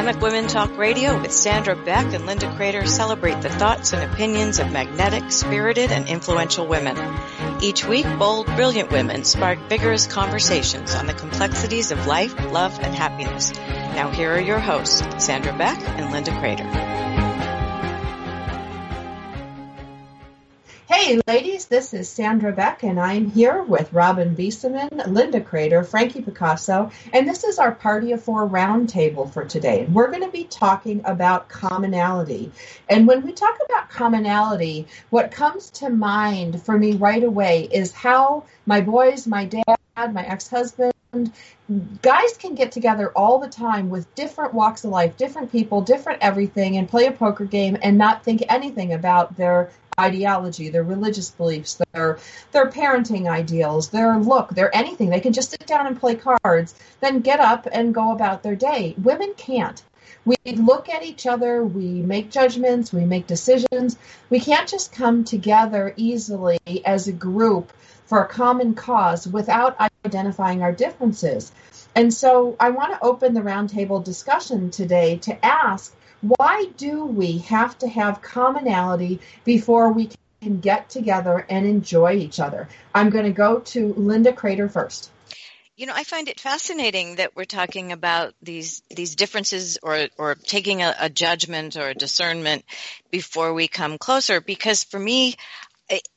Dynamic Women Talk Radio with Sandra Beck and Linda Crater celebrate the thoughts and opinions of magnetic, spirited, and influential women. Each week, bold, brilliant women spark vigorous conversations on the complexities of life, love, and happiness. Now here are your hosts, Sandra Beck and Linda Crater. Hey ladies, this is Sandra Beck and I'm here with Robin Bieseman, Linda Crater, Frankie Picasso, and this is our Party of Four roundtable for today. And we're going to be talking about commonality. And when we talk about commonality, what comes to mind for me right away is how my boys, my dad, my ex-husband, guys can get together all the time with different walks of life, different people, different everything, and play a poker game and not think anything about their ideology, their religious beliefs, their their parenting ideals, their look, their anything. They can just sit down and play cards, then get up and go about their day. Women can't. We look at each other, we make judgments, we make decisions. We can't just come together easily as a group for a common cause without identifying our differences. And so I want to open the roundtable discussion today to ask why do we have to have commonality before we can get together and enjoy each other? I'm going to go to Linda Crater first. You know, I find it fascinating that we're talking about these these differences or or taking a, a judgment or a discernment before we come closer. Because for me,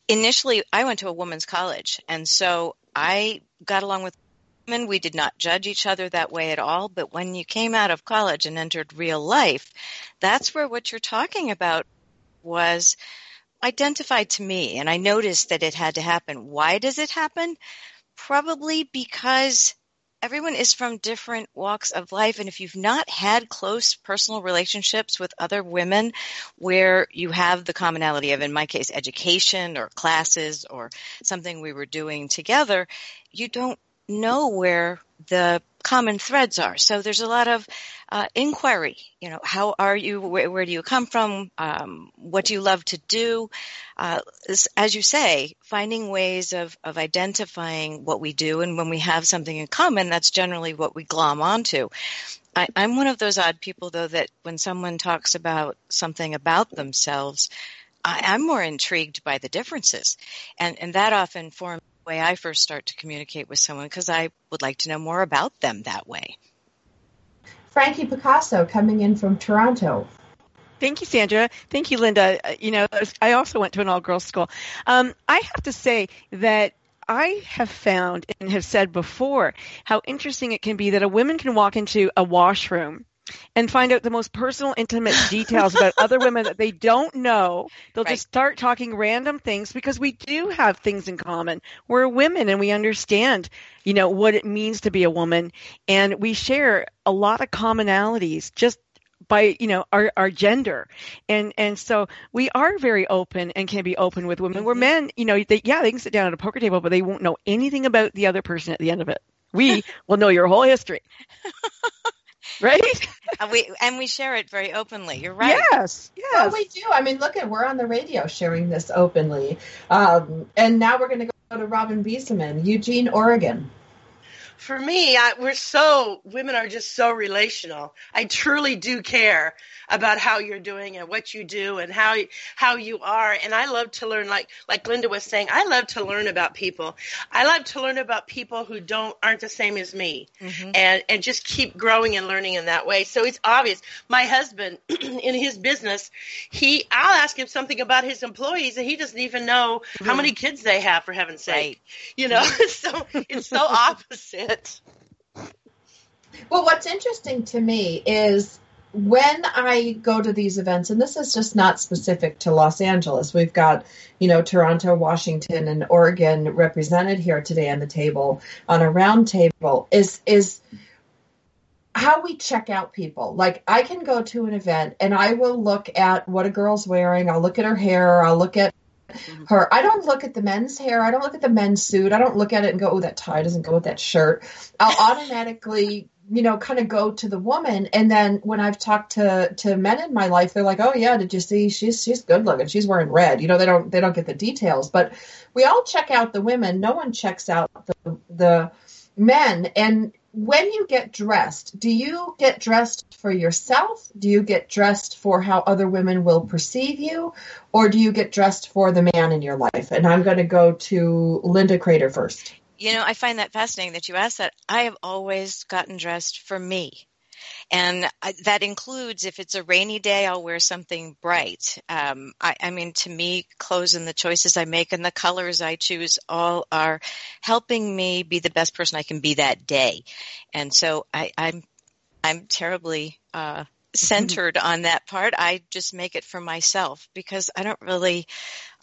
initially, I went to a women's college, and so I got along with women. We did not judge each other that way at all. But when you came out of college and entered real life, that's where what you're talking about was identified to me. And I noticed that it had to happen. Why does it happen? Probably because everyone is from different walks of life. And if you've not had close personal relationships with other women where you have the commonality of, in my case, education or classes or something we were doing together, you don't know where the common threads are. So there's a lot of uh, inquiry. You know, how are you? Where, where do you come from? Um, what do you love to do? Uh, as you say, finding ways of, of identifying what we do, and when we have something in common, that's generally what we glom onto. I, I'm one of those odd people, though, that when someone talks about something about themselves, I, I'm more intrigued by the differences, and and that often forms way I first start to communicate with someone because I would like to know more about them that way. Frankie Picasso coming in from Toronto. Thank you, Sandra. Thank you, Linda. Uh, you know, I also went to an all girls school. Um, I have to say that I have found and have said before how interesting it can be that a woman can walk into a washroom and find out the most personal, intimate details about other women that they don't know. They'll right. just start talking random things because we do have things in common. We're women and we understand, you know, what it means to be a woman and we share a lot of commonalities just by you know our, our gender and and so we are very open and can be open with women mm-hmm. where men you know they yeah they can sit down at a poker table but they won't know anything about the other person at the end of it we will know your whole history right? and we and we share it very openly. You're right. Yes, yes. Well, we do. I mean, look at we're on the radio sharing this openly, um, and now we're going to go to Robin Bieseman, Eugene, Oregon for me, I, we're so women are just so relational. I truly do care about how you're doing and what you do and how how you are. And I love to learn, like like Linda was saying, I love to learn about people. I love to learn about people who don't aren't the same as me, mm-hmm. and and just keep growing and learning in that way. So it's obvious. My husband, in his business, he I'll ask him something about his employees, and he doesn't even know mm-hmm. how many kids they have. For heaven's sake, right. you know. so it's so opposite it. Well, what's interesting to me is when I go to these events, and this is just not specific to Los Angeles, we've got, you know, Toronto, Washington, and Oregon represented here today on the table on a round table, is is how we check out people. Like I can go to an event and I will look at what a girl's wearing, I'll look at her hair, I'll look at. Her. I don't look at the men's hair. I don't look at the men's suit. I don't look at it and go, oh, that tie doesn't go with that shirt. I'll automatically, you know, kind of go to the woman. And then when I've talked to, to men in my life, they're like, oh yeah, did you see? She's, she's good looking. She's wearing red. You know, they don't, they don't get the details, but we all check out the women. No one checks out the, the men. And when you get dressed, do you get dressed for yourself? Do you get dressed for how other women will perceive you? Or do you get dressed for the man in your life? And I'm going to go to Linda Crater first. You know, I find that fascinating that you asked that. I have always gotten dressed for me. And that includes if it's a rainy day, I'll wear something bright. Um, I, I, mean, to me, clothes and the choices I make and the colors I choose all are helping me be the best person I can be that day. And so I, I'm, I'm terribly uh, centered on that part. I just make it for myself because I don't really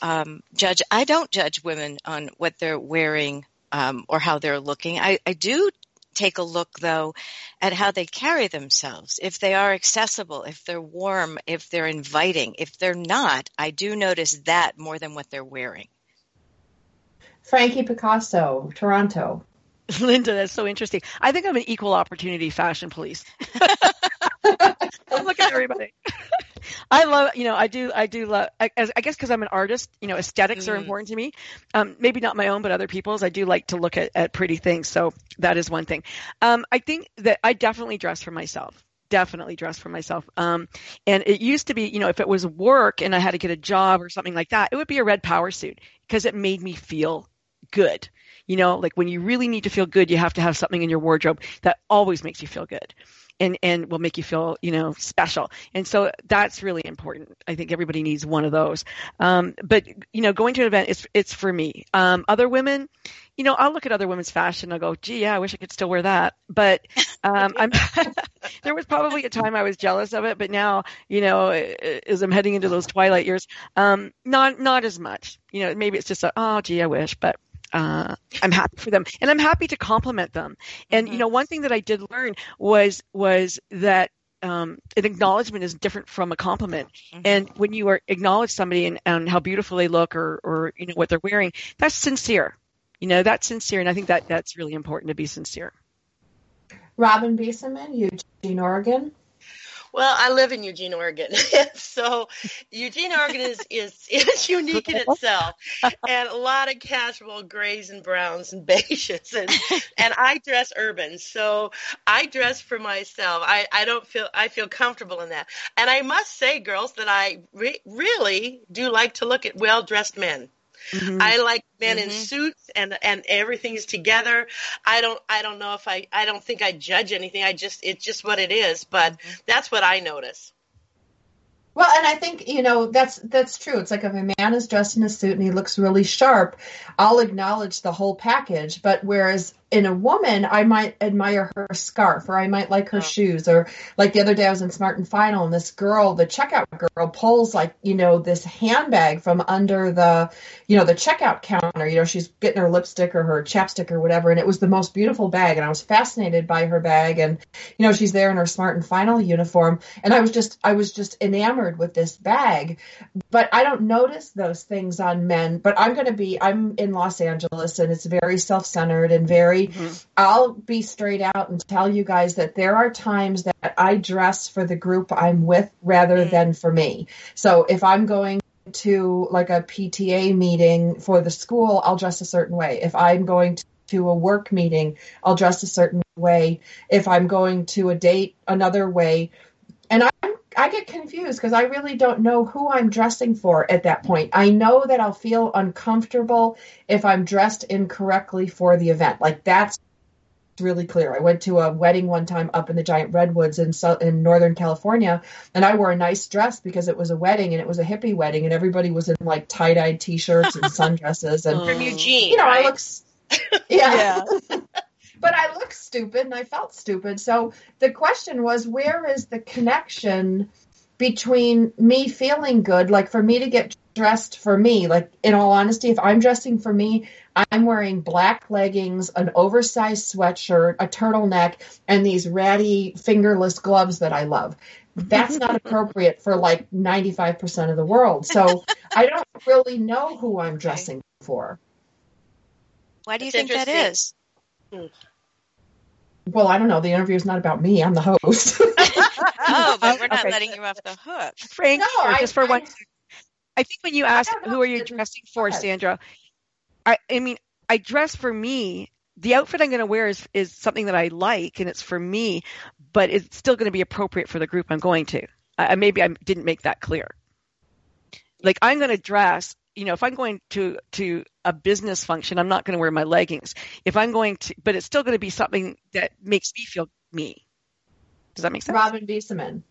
um, judge. I don't judge women on what they're wearing um, or how they're looking. I, I do take a look though at how they carry themselves. If they are accessible, if they're warm, if they're inviting. If they're not, I do notice that more than what they're wearing. Frankie Picasso, Toronto. Linda, that's so interesting. I think I'm an equal opportunity fashion police. Look at everybody. I love, you know, I do, I do love, I, I guess because I'm an artist, you know, aesthetics mm. are important to me. Um, maybe not my own, but other people's. I do like to look at, at pretty things. So that is one thing. Um, I think that I definitely dress for myself definitely dress for myself. Um, and it used to be, you know, if it was work and I had to get a job or something like that, it would be a red power suit because it made me feel good. You know, like when you really need to feel good, you have to have something in your wardrobe that always makes you feel good and and will make you feel you know special. And so that's really important. I think everybody needs one of those. Um, but you know going to an event it's it's for me. Um, other women you know i'll look at other women's fashion i'll go gee yeah i wish i could still wear that. But um, i'm there was probably a time i was jealous of it but now you know as i'm heading into those twilight years um, not not as much. You know maybe it's just a oh gee i wish but uh, I'm happy for them, and I'm happy to compliment them. And mm-hmm. you know, one thing that I did learn was was that um, an acknowledgement is different from a compliment. Mm-hmm. And when you are acknowledge somebody and, and how beautiful they look, or or you know what they're wearing, that's sincere. You know, that's sincere, and I think that that's really important to be sincere. Robin Bieseman, Eugene, Oregon. Well, I live in Eugene, Oregon, so Eugene, Oregon is, is is unique in itself, and a lot of casual grays and browns and beiges, and and I dress urban, so I dress for myself. I I don't feel I feel comfortable in that, and I must say, girls, that I re- really do like to look at well dressed men. Mm-hmm. I like men mm-hmm. in suits and and everything's together. I don't I don't know if I I don't think I judge anything. I just it's just what it is, but mm-hmm. that's what I notice. Well, and I think you know that's that's true. It's like if a man is dressed in a suit and he looks really sharp, I'll acknowledge the whole package. But whereas in a woman, I might admire her scarf or I might like her shoes or like the other day I was in Smart and Final and this girl, the checkout girl pulls like, you know, this handbag from under the, you know, the checkout counter, you know, she's getting her lipstick or her chapstick or whatever. And it was the most beautiful bag. And I was fascinated by her bag. And, you know, she's there in her Smart and Final uniform. And I was just, I was just enamored with this bag, but I don't notice those things on men, but I'm going to be, I'm in Los Angeles and it's very self-centered and very Mm-hmm. I'll be straight out and tell you guys that there are times that I dress for the group I'm with rather mm-hmm. than for me. So if I'm going to like a PTA meeting for the school, I'll dress a certain way. If I'm going to a work meeting, I'll dress a certain way. If I'm going to a date, another way. And I'm I get confused because I really don't know who I'm dressing for at that point. I know that I'll feel uncomfortable if I'm dressed incorrectly for the event. Like that's really clear. I went to a wedding one time up in the giant redwoods in in Northern California, and I wore a nice dress because it was a wedding and it was a hippie wedding, and everybody was in like tie dyed t shirts and sundresses and from Eugene. You know, right? I look. Yeah. yeah. but I looked stupid and I felt stupid. So the question was, where is the connection between me feeling good, like for me to get dressed for me, like in all honesty, if I'm dressing for me, I'm wearing black leggings, an oversized sweatshirt, a turtleneck, and these ratty fingerless gloves that I love. That's not appropriate for like 95% of the world. So I don't really know who I'm dressing for. Why do you That's think that is? Hmm. Well, I don't know. The interview is not about me. I'm the host. oh, but we're not okay. letting you off the hook. Frank, no, I, just for I, one. I think when you asked who are you dressing for, Sandra, I, I mean, I dress for me the outfit I'm going to wear is is something that I like and it's for me, but it's still going to be appropriate for the group I'm going to. I, maybe I didn't make that clear. Like I'm going to dress, you know, if I'm going to to a business function, I'm not going to wear my leggings. If I'm going to, but it's still going to be something that makes me feel me. Does that make sense? Robin Bieseman.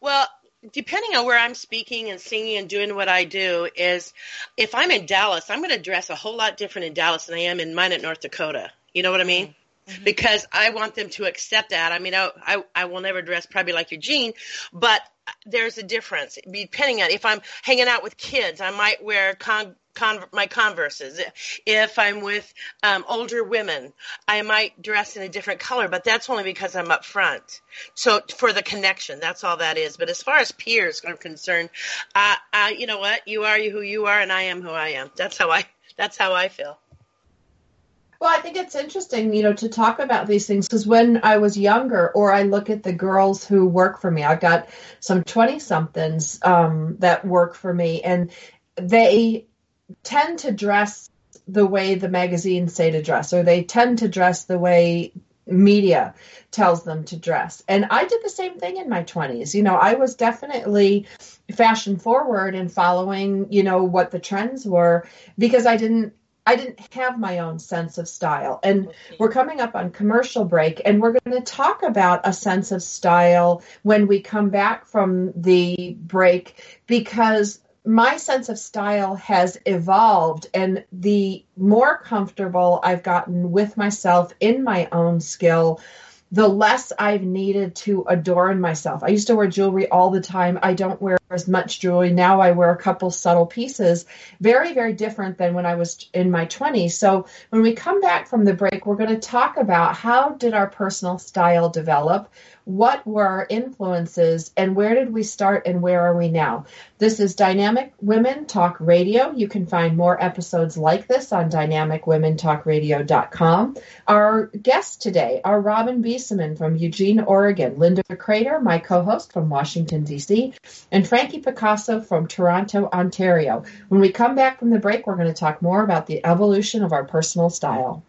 Well, depending on where I'm speaking and singing and doing what I do is if I'm in Dallas, I'm going to dress a whole lot different in Dallas than I am in Minot North Dakota. You know what I mean? Mm-hmm. Because I want them to accept that. I mean, I, I, I will never dress probably like Eugene, but there's a difference depending on if I'm hanging out with kids, I might wear con, con my Converses. If I'm with um, older women, I might dress in a different color, but that's only because I'm up front. So for the connection, that's all that is. But as far as peers are concerned, uh, uh, you know what? You are who you are, and I am who I am. That's how I. That's how I feel. Well, I think it's interesting, you know, to talk about these things because when I was younger, or I look at the girls who work for me, I've got some 20 somethings um, that work for me, and they tend to dress the way the magazines say to dress, or they tend to dress the way media tells them to dress. And I did the same thing in my 20s. You know, I was definitely fashion forward and following, you know, what the trends were because I didn't I didn't have my own sense of style. And we're coming up on commercial break, and we're going to talk about a sense of style when we come back from the break because my sense of style has evolved. And the more comfortable I've gotten with myself in my own skill, the less I've needed to adorn myself. I used to wear jewelry all the time. I don't wear as much jewelry. Now I wear a couple subtle pieces. Very, very different than when I was in my 20s. So when we come back from the break, we're going to talk about how did our personal style develop? What were our influences and where did we start and where are we now? This is Dynamic Women Talk Radio. You can find more episodes like this on dynamicwomentalkradio.com. Our guests today are Robin Bieseman from Eugene, Oregon, Linda Crater, my co-host from Washington, D.C., and Frankie Picasso from Toronto, Ontario. When we come back from the break, we're going to talk more about the evolution of our personal style.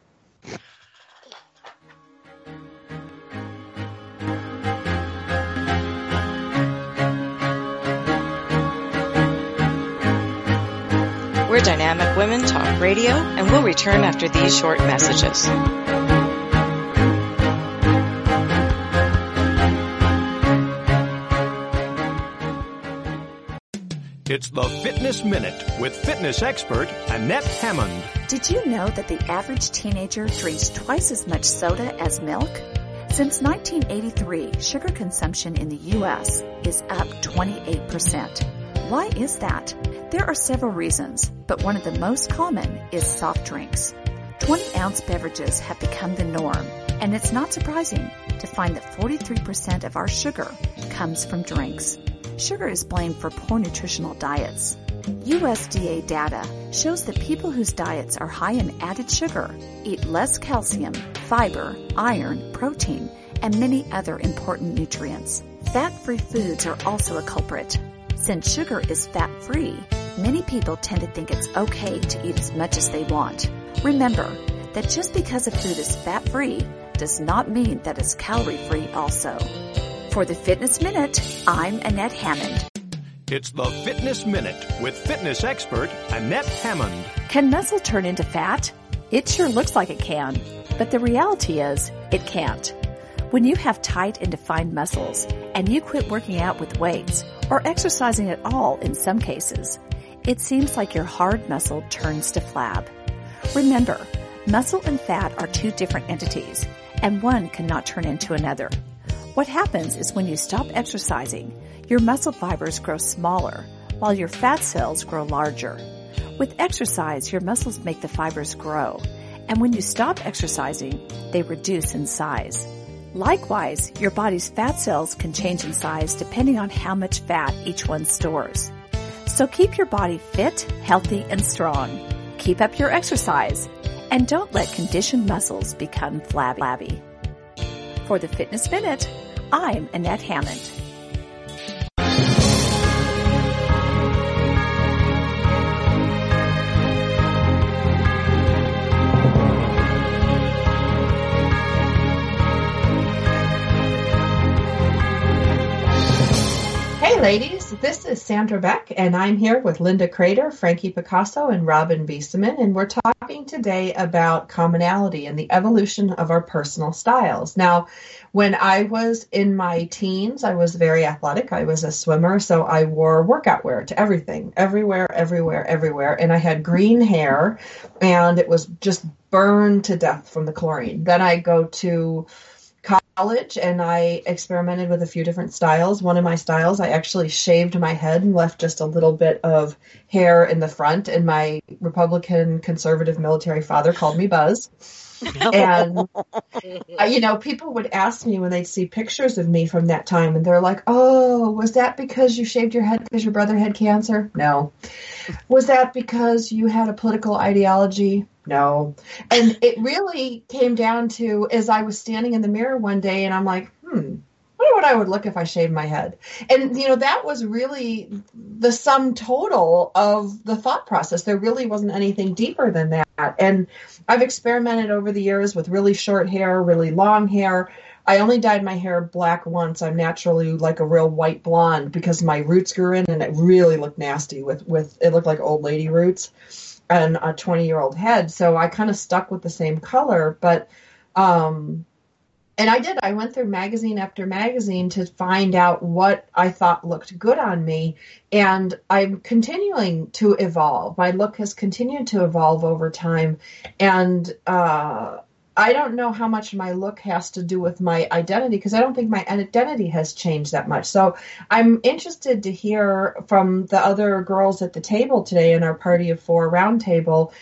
We're Dynamic Women Talk Radio, and we'll return after these short messages. It's the Fitness Minute with fitness expert Annette Hammond. Did you know that the average teenager drinks twice as much soda as milk? Since 1983, sugar consumption in the U.S. is up 28%. Why is that? There are several reasons, but one of the most common is soft drinks. 20 ounce beverages have become the norm, and it's not surprising to find that 43% of our sugar comes from drinks. Sugar is blamed for poor nutritional diets. USDA data shows that people whose diets are high in added sugar eat less calcium, fiber, iron, protein, and many other important nutrients. Fat-free foods are also a culprit. Since sugar is fat-free, many people tend to think it's okay to eat as much as they want. Remember that just because a food is fat-free does not mean that it's calorie-free also. For the Fitness Minute, I'm Annette Hammond. It's the Fitness Minute with fitness expert Annette Hammond. Can muscle turn into fat? It sure looks like it can, but the reality is it can't. When you have tight and defined muscles and you quit working out with weights or exercising at all in some cases, it seems like your hard muscle turns to flab. Remember, muscle and fat are two different entities and one cannot turn into another. What happens is when you stop exercising, your muscle fibers grow smaller while your fat cells grow larger. With exercise, your muscles make the fibers grow, and when you stop exercising, they reduce in size. Likewise, your body's fat cells can change in size depending on how much fat each one stores. So keep your body fit, healthy, and strong. Keep up your exercise and don't let conditioned muscles become flabby. For the Fitness Minute, I'm Annette Hammond. Ladies, this is Sandra Beck, and I'm here with Linda Crater, Frankie Picasso, and Robin Bieseman, and we're talking today about commonality and the evolution of our personal styles. Now, when I was in my teens, I was very athletic. I was a swimmer, so I wore workout wear to everything, everywhere, everywhere, everywhere, and I had green hair, and it was just burned to death from the chlorine. Then I go to college and I experimented with a few different styles. One of my styles, I actually shaved my head and left just a little bit of hair in the front, and my Republican conservative military father called me Buzz. and uh, you know, people would ask me when they'd see pictures of me from that time, and they're like, "Oh, was that because you shaved your head because your brother had cancer?" No. Was that because you had a political ideology? No. And it really came down to as I was standing in the mirror one day, and I'm like, "Hmm." wonder what I would look if I shaved my head. And, you know, that was really the sum total of the thought process. There really wasn't anything deeper than that. And I've experimented over the years with really short hair, really long hair. I only dyed my hair black once. I'm naturally like a real white blonde because my roots grew in and it really looked nasty with, with it looked like old lady roots and a 20 year old head. So I kind of stuck with the same color, but, um, and I did. I went through magazine after magazine to find out what I thought looked good on me. And I'm continuing to evolve. My look has continued to evolve over time. And uh, I don't know how much my look has to do with my identity because I don't think my identity has changed that much. So I'm interested to hear from the other girls at the table today in our Party of Four roundtable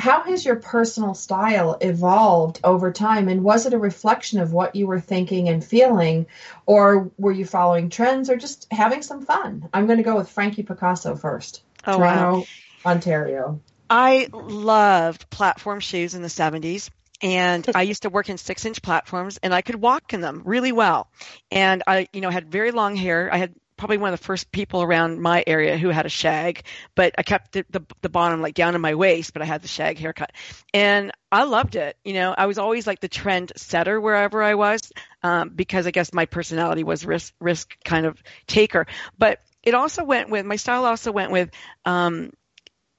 how has your personal style evolved over time? And was it a reflection of what you were thinking and feeling or were you following trends or just having some fun? I'm going to go with frankie picasso first. Oh, toronto wow. ontario. I loved platform shoes in the 70s and I used to work in six inch platforms and I could walk in them really well. And I, you know, had very long hair. I had probably one of the first people around my area who had a shag, but I kept the, the, the bottom like down in my waist, but I had the shag haircut. And I loved it. You know, I was always like the trend setter wherever I was, um, because I guess my personality was risk, risk kind of taker. But it also went with, my style also went with, um,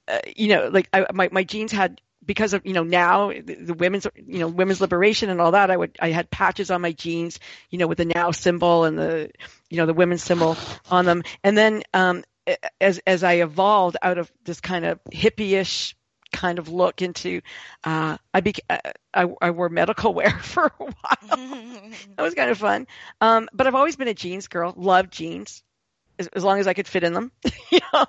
uh, you know, like I, my, my jeans had because of you know now the, the, women's you know women's liberation and all that i would i had patches on my jeans you know with the now symbol and the you know the women's symbol on them. And then um as as i evolved out of this kind of hippie-ish kind of look into uh i beca- uh, I, I wore medical wear for a while. That was kind of fun. Um but i've always been a jeans girl loved jeans as, as long as i could fit in them you know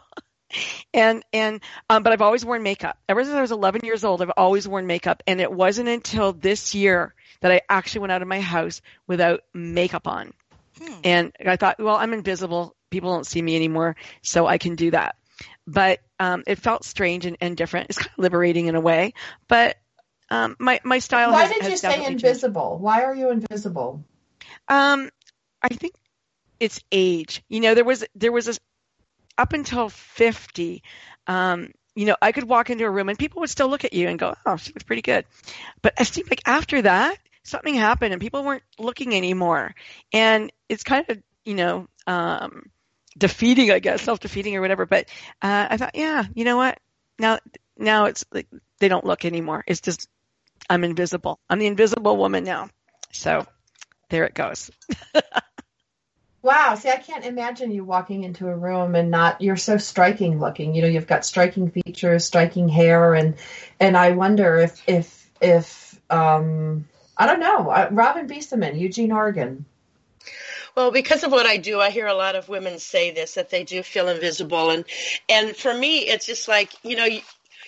and and um, but I've always worn makeup ever since I was 11 years old. I've always worn makeup, and it wasn't until this year that I actually went out of my house without makeup on. Hmm. And I thought, well, I'm invisible. People don't see me anymore, so I can do that. But um, it felt strange and, and, different. It's kind of liberating in a way. But um, my my style. Why has, did you say invisible? Changed. Why are you invisible? Um, I think it's age. You know, there was there was a up until 50, um, you know, I could walk into a room and people would still look at you and go, oh, she looks pretty good. But it seemed like after that, something happened and people weren't looking anymore. And it's kind of, you know, um, defeating, I guess, self defeating or whatever. But uh, I thought, yeah, you know what? Now, now it's like they don't look anymore. It's just I'm invisible. I'm the invisible woman now. So there it goes. Wow. See, I can't imagine you walking into a room and not, you're so striking looking. You know, you've got striking features, striking hair. And, and I wonder if, if, if, um, I don't know, uh, Robin Bieseman, Eugene, Oregon. Well, because of what I do, I hear a lot of women say this that they do feel invisible, and and for me, it's just like you know, you,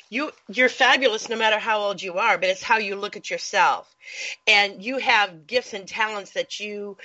you you're fabulous no matter how old you are, but it's how you look at yourself, and you have gifts and talents that you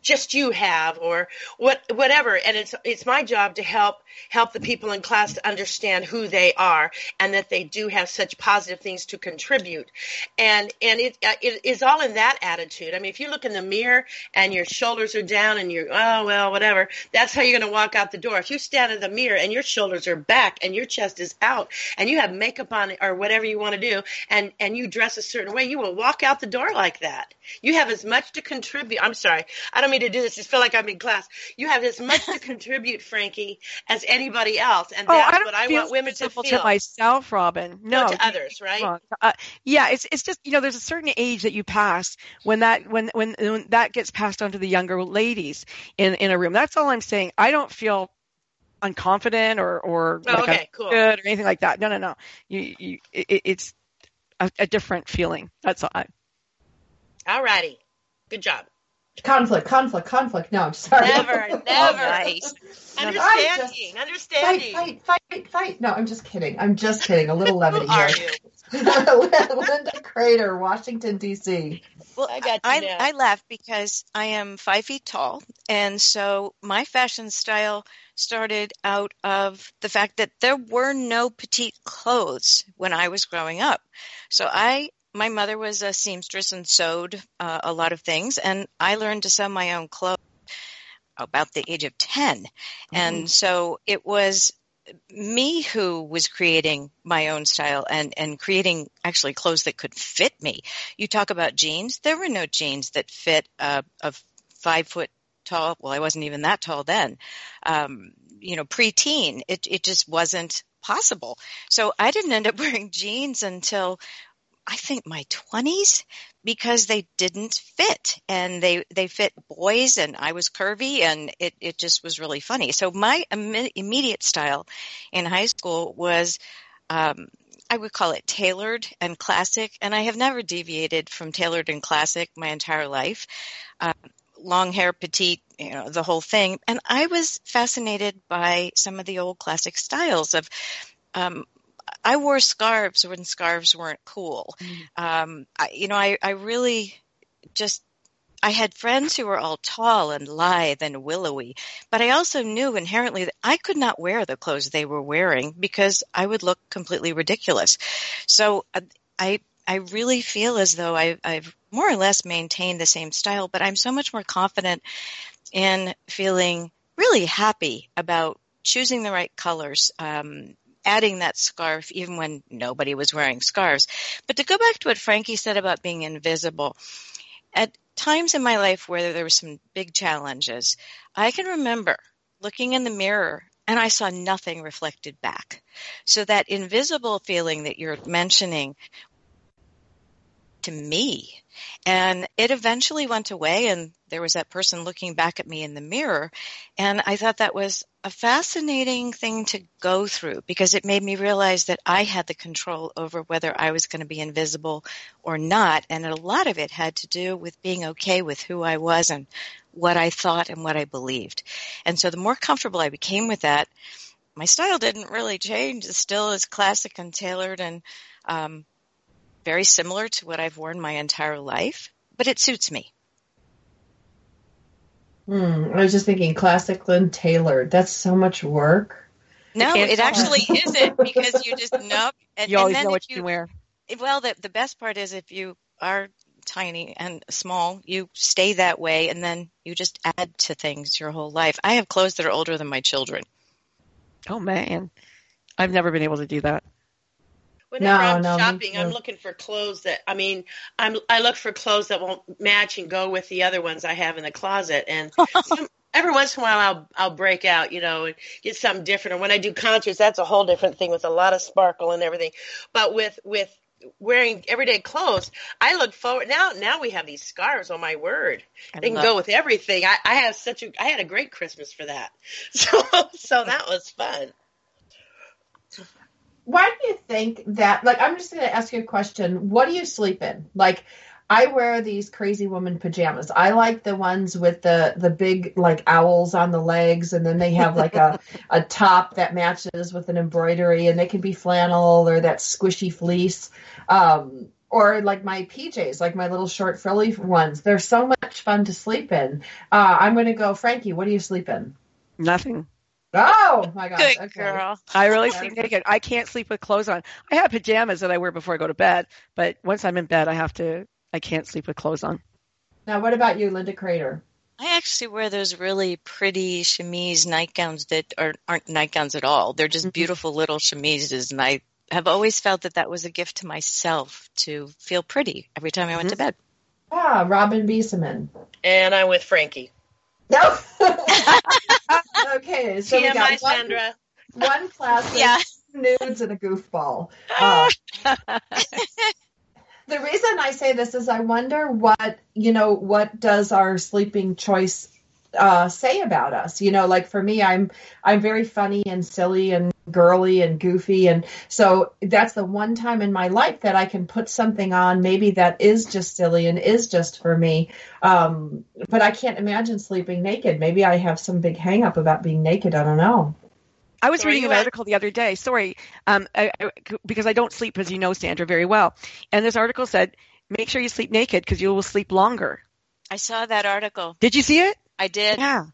just you have or what whatever and it's it's my job to help help the people in class to understand who they are and that they do have such positive things to contribute and and it uh, it is all in that attitude i mean if you look in the mirror and your shoulders are down and you're oh well whatever that's how you're going to walk out the door if you stand in the mirror and your shoulders are back and your chest is out and you have makeup on or whatever you want to do and and you dress a certain way you will walk out out the door like that. You have as much to contribute. I'm sorry. I don't mean to do this. I just feel like I'm in class. You have as much to contribute, Frankie, as anybody else. And Oh, that's I what I want women to feel. to myself, Robin. No, No, to others, right? Uh, yeah, it's it's just you know there's a certain age that you pass when that when when when that gets passed on to the younger ladies in in a room. That's all I'm saying. I don't feel unconfident or or Oh, like okay, cool. good or anything like that. No, no, no. You you it, it's a, a different feeling. That's all. I, All righty. Good job. Conflict, conflict, conflict. No, I'm sorry. Never, Oh, never. nice. Understanding, Fight, understanding. fight, fight, fight. No, I'm just kidding. I'm just kidding. A little Who levity are here. you? Linda Crater, Washington, D.C. Well, I got I, I laugh because I am five feet tall, and so my fashion style started out of the fact that there were no petite clothes when I was growing up. So I, my mother was a seamstress and sewed uh, a lot of things, and I learned to sew my own clothes about the age of 10. And so it was me who was creating my own style and, and creating actually clothes that could fit me. You talk about jeans. There were no jeans that fit a, a five foot tall. Well, I wasn't even that tall then. Um, you know, preteen. It, it just wasn't possible. So I didn't end up wearing jeans until I think my 20s because they didn't fit and they they fit boys and I was curvy and it it just was really funny. So my imme- immediate style in high school was um I would call it tailored and classic and I have never deviated from tailored and classic my entire life. Um, long hair, petite, you know, the whole thing. And I was fascinated by some of the old classic styles of um, I wore scarves when scarves weren't cool. Um, I, you know, I, I really just, I had friends who were all tall and lithe and willowy, but I also knew inherently that I could not wear the clothes they were wearing because I would look completely ridiculous. So uh, I, I really feel as though I, I've more or less maintained the same style, but I'm so much more confident in feeling really happy about choosing the right colors, um, adding that scarf even when nobody was wearing scarves. But to go back to what Frankie said about being invisible, at times in my life where there were some big challenges, I can remember looking in the mirror and I saw nothing reflected back. So that invisible feeling that you're mentioning to me. And it eventually went away, and there was that person looking back at me in the mirror. And I thought that was a fascinating thing to go through because it made me realize that I had the control over whether I was going to be invisible or not. And a lot of it had to do with being okay with who I was and what I thought and what I believed. And so the more comfortable I became with that, my style didn't really change. It's still as classic and tailored and um, very similar to what I've worn my entire life, but it suits me. Hmm, I was just thinking classic Lynn tailored. That's so much work. No, it actually isn't because you just know. And, you and always then know what you can wear. Well, the the best part is if you are tiny and small, you stay that way, and then you just add to things your whole life. I have clothes that are older than my children. Oh man, I've never been able to do that. Whenever No, I'm no, shopping, I'm looking for clothes that I mean, I'm I look for clothes that won't match and go with the other ones I have in the closet. And some, every once in a while, I'll I'll break out, you know, and get something different. Or when I do concerts, that's a whole different thing with a lot of sparkle and everything. But with with wearing everyday clothes, I look forward now. Now we have these scarves. Oh my word, I they can go with everything. I, I have such a I had a great Christmas for that. So so that was fun. Why do you think that? Like, I'm just going to ask you a question. What do you sleep in? Like, I wear these crazy woman pajamas. I like the ones with the the big like owls on the legs, and then they have like a a top that matches with an embroidery, and they can be flannel or that squishy fleece. Um, or like my PJs, like my little short frilly ones. They're so much fun to sleep in. Uh, I'm going to go, Frankie. What do you sleep in? Nothing. Oh my gosh! Good okay. girl. I really sleep naked. I can't sleep with clothes on. I have pajamas that I wear before I go to bed, but once I'm in bed, I have to. I can't sleep with clothes on. Now, what about you, Linda Crater? I actually wear those really pretty chemise nightgowns that are, aren't nightgowns at all. They're just Mhm. beautiful little chemises, and I have always felt that that was a gift to myself to feel pretty every time I went to bed. Ah, Robin Bieseman. And I'm with Frankie. No. okay, so we got one, Sandra. one class Yeah. nudes and a goofball. Uh, the reason I say this is I wonder what you know what does our sleeping choice uh, say about us. You know, like for me, I'm I'm very funny and silly and girly and goofy, and so that's the one time in my life that I can put something on, maybe that is just silly and is just for me. Um, but I can't imagine sleeping naked. Maybe I have some big hang up about being naked. I don't know. I was So are reading an at- article the other day. Sorry, um, I, I, because I don't sleep, as you know, Sandra, very well. And this article said, make sure you sleep naked because you will sleep longer. I saw that article. Did you see it? I did. Yeah.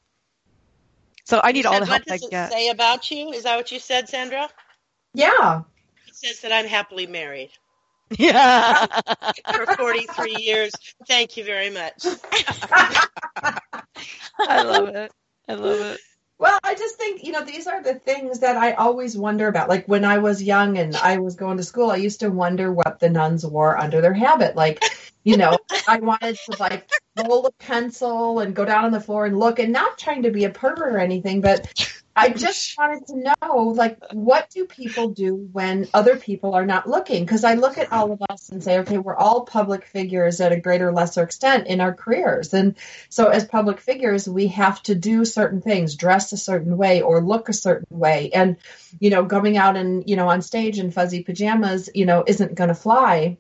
So I need You all said, the help what I does it get. say about you? Is that what you said, Sandra? Yeah. It says that I'm happily married Yeah. for 43 years. Thank you very much. I love it. I love it. Well, I just think, you know, these are the things that I always wonder about. Like when I was young and I was going to school, I used to wonder what the nuns wore under their habit. Like, you know, I wanted to like roll a pencil and go down on the floor and look and not trying to be a pervert or anything, but I just wanted to know, like, what do people do when other people are not looking? Because I look at all of us and say, okay, we're all public figures at a greater or lesser extent in our careers. And so, as public figures, we have to do certain things, dress a certain way or look a certain way. And, you know, going out and, you know, on stage in fuzzy pajamas, you know, isn't going to fly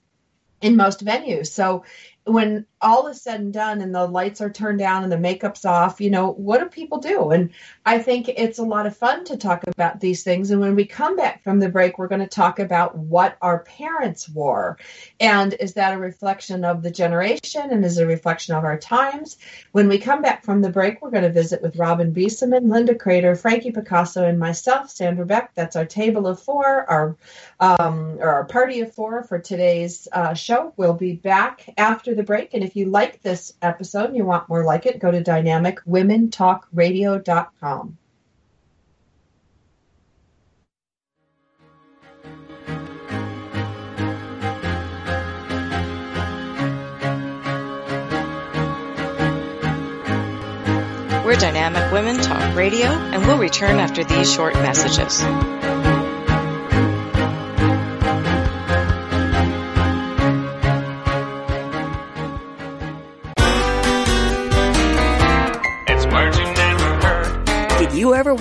in most venues. So, when all is said and done and the lights are turned down and the makeup's off, you know, what do people do? And I think it's a lot of fun to talk about these things. And when we come back from the break, we're going to talk about what our parents wore. And is that a reflection of the generation and is it a reflection of our times? When we come back from the break, we're going to visit with Robin Bieseman, Linda Crater, Frankie Picasso, and myself, Sandra Beck. That's our table of four, our um, or our party of four for today's uh, show. We'll be back after the break. And if you like this episode and you want more like it, go to dynamicwomentalkradio.com. We're Dynamic Women Talk Radio, and we'll return after these short messages.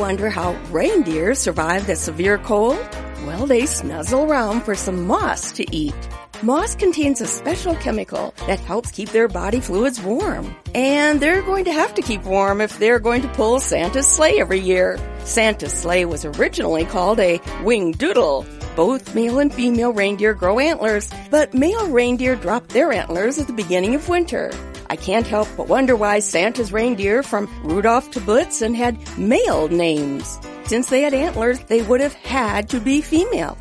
Wonder how reindeer survive the severe cold? Well, they snuzzle around for some moss to eat. Moss contains a special chemical that helps keep their body fluids warm. And they're going to have to keep warm if they're going to pull Santa's sleigh every year. Santa's sleigh was originally called a wing doodle. Both male and female reindeer grow antlers, but male reindeer drop their antlers at the beginning of winter. I can't help but wonder why Santa's reindeer from Rudolph to Blitzen had male names. Since they had antlers, they would have had to be female.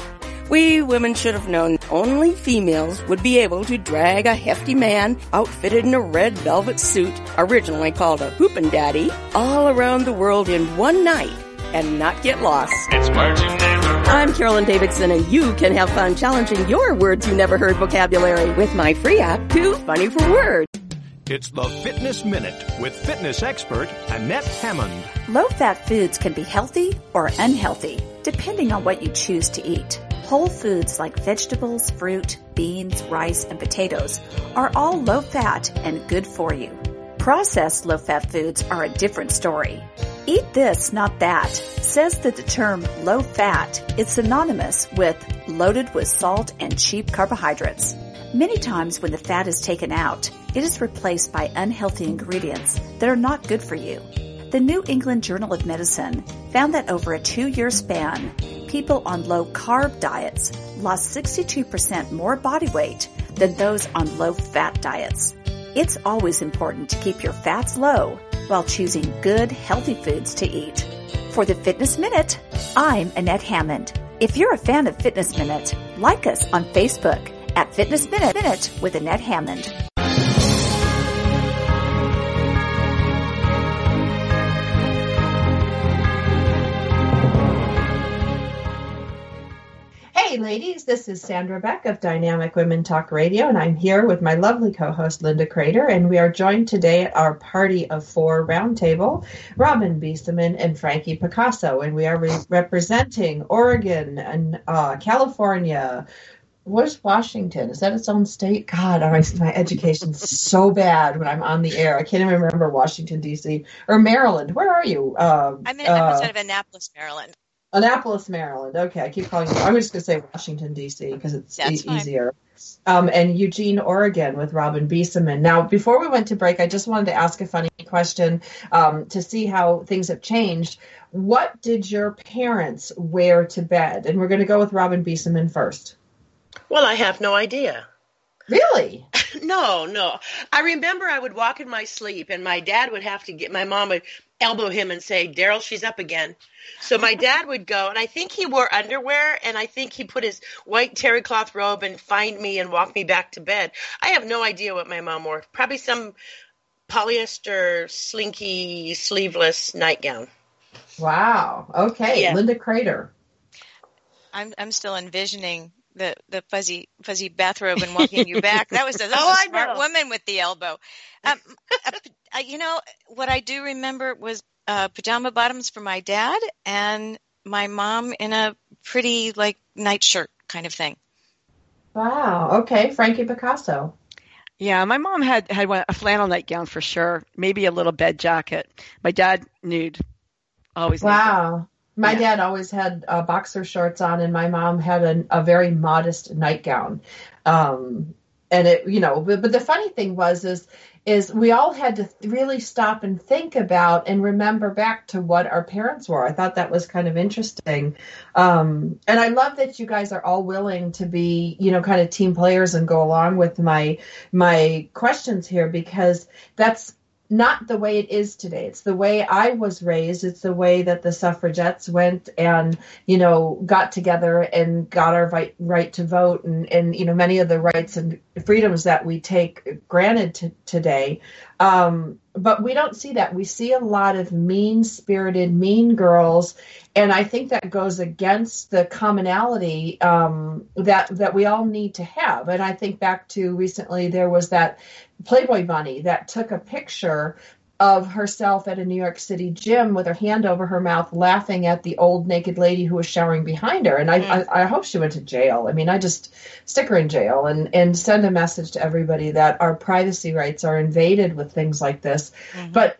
We women should have known only females would be able to drag a hefty man outfitted in a red velvet suit, originally called a hoopin' daddy, all around the world in one night and not get lost. It's words you never heard. I'm Carolyn Davidson and you can have fun challenging your words you never heard vocabulary with my free app, Too Funny for Words. It's the Fitness Minute with fitness expert Annette Hammond. Low fat foods can be healthy or unhealthy, depending on what you choose to eat. Whole foods like vegetables, fruit, beans, rice, and potatoes are all low fat and good for you. Processed low fat foods are a different story. Eat this, not that, says that the term low fat is synonymous with loaded with salt and cheap carbohydrates. Many times when the fat is taken out, it is replaced by unhealthy ingredients that are not good for you. The New England Journal of Medicine found that over a two year span, people on low carb diets lost 62% more body weight than those on low fat diets. It's always important to keep your fats low while choosing good, healthy foods to eat. For the Fitness Minute, I'm Annette Hammond. If you're a fan of Fitness Minute, like us on Facebook at Fitness Minute, Minute with Annette Hammond. Hey, ladies. This is Sandra Beck of Dynamic Women Talk Radio, and I'm here with my lovely co host, Linda Crater. And we are joined today at our Party of Four roundtable, Robin Bieseman and Frankie Picasso. And we are re- representing Oregon and uh, California. Where's Washington? Is that its own state? God, my, my education's so bad when I'm on the air. I can't even remember Washington, D.C. or Maryland. Where are you? Uh, I'm, in, I'm outside of Annapolis, Maryland. Annapolis, Maryland. Okay, I keep calling. I'm just going to say Washington D.C. because it's e- easier. Um, and Eugene, Oregon, with Robin Bieseman. Now, before we went to break, I just wanted to ask a funny question um, to see how things have changed. What did your parents wear to bed? And we're going to go with Robin Bieseman first. Well, I have no idea. Really? no, no. I remember I would walk in my sleep, and my dad would have to get my mom would elbow him and say, Daryl, she's up again. So my dad would go, and I think he wore underwear, and I think he put his white terry cloth robe and find me and walk me back to bed. I have no idea what my mom wore. Probably some polyester, slinky, sleeveless nightgown. Wow. Okay, yeah. Linda Crater. I'm I'm still envisioning the the fuzzy fuzzy bathrobe and walking you back. That was a, that was oh, a smart woman with the elbow. Um, uh, you know what I do remember was uh, pajama bottoms for my dad and my mom in a pretty like nightshirt kind of thing. Wow. Okay, Frankie Picasso. Yeah, my mom had had one, a flannel nightgown for sure. Maybe a little bed jacket. My dad nude. Always. Wow. My yeah. dad always had uh, boxer shorts on, and my mom had an, a very modest nightgown. Um, and it, you know, but, but the funny thing was, is is we all had to really stop and think about and remember back to what our parents were. I thought that was kind of interesting. Um, and I love that you guys are all willing to be, you know, kind of team players and go along with my my questions here because that's not the way it is today. It's the way I was raised. It's the way that the suffragettes went and, you know, got together and got our right, right to vote and, and, you know, many of the rights and freedoms that we take granted to, today. Um, but we don't see that. We see a lot of mean spirited, mean girls. And I think that goes against the commonality um, that that we all need to have. And I think back to recently, there was that Playboy bunny that took a picture of herself at a New York City gym with her hand over her mouth, laughing at the old naked lady who was showering behind her. And I, mm. I, I, hope she went to jail. I mean, I just stick her in jail and, and send a message to everybody that our privacy rights are invaded with things like this. Mm-hmm. But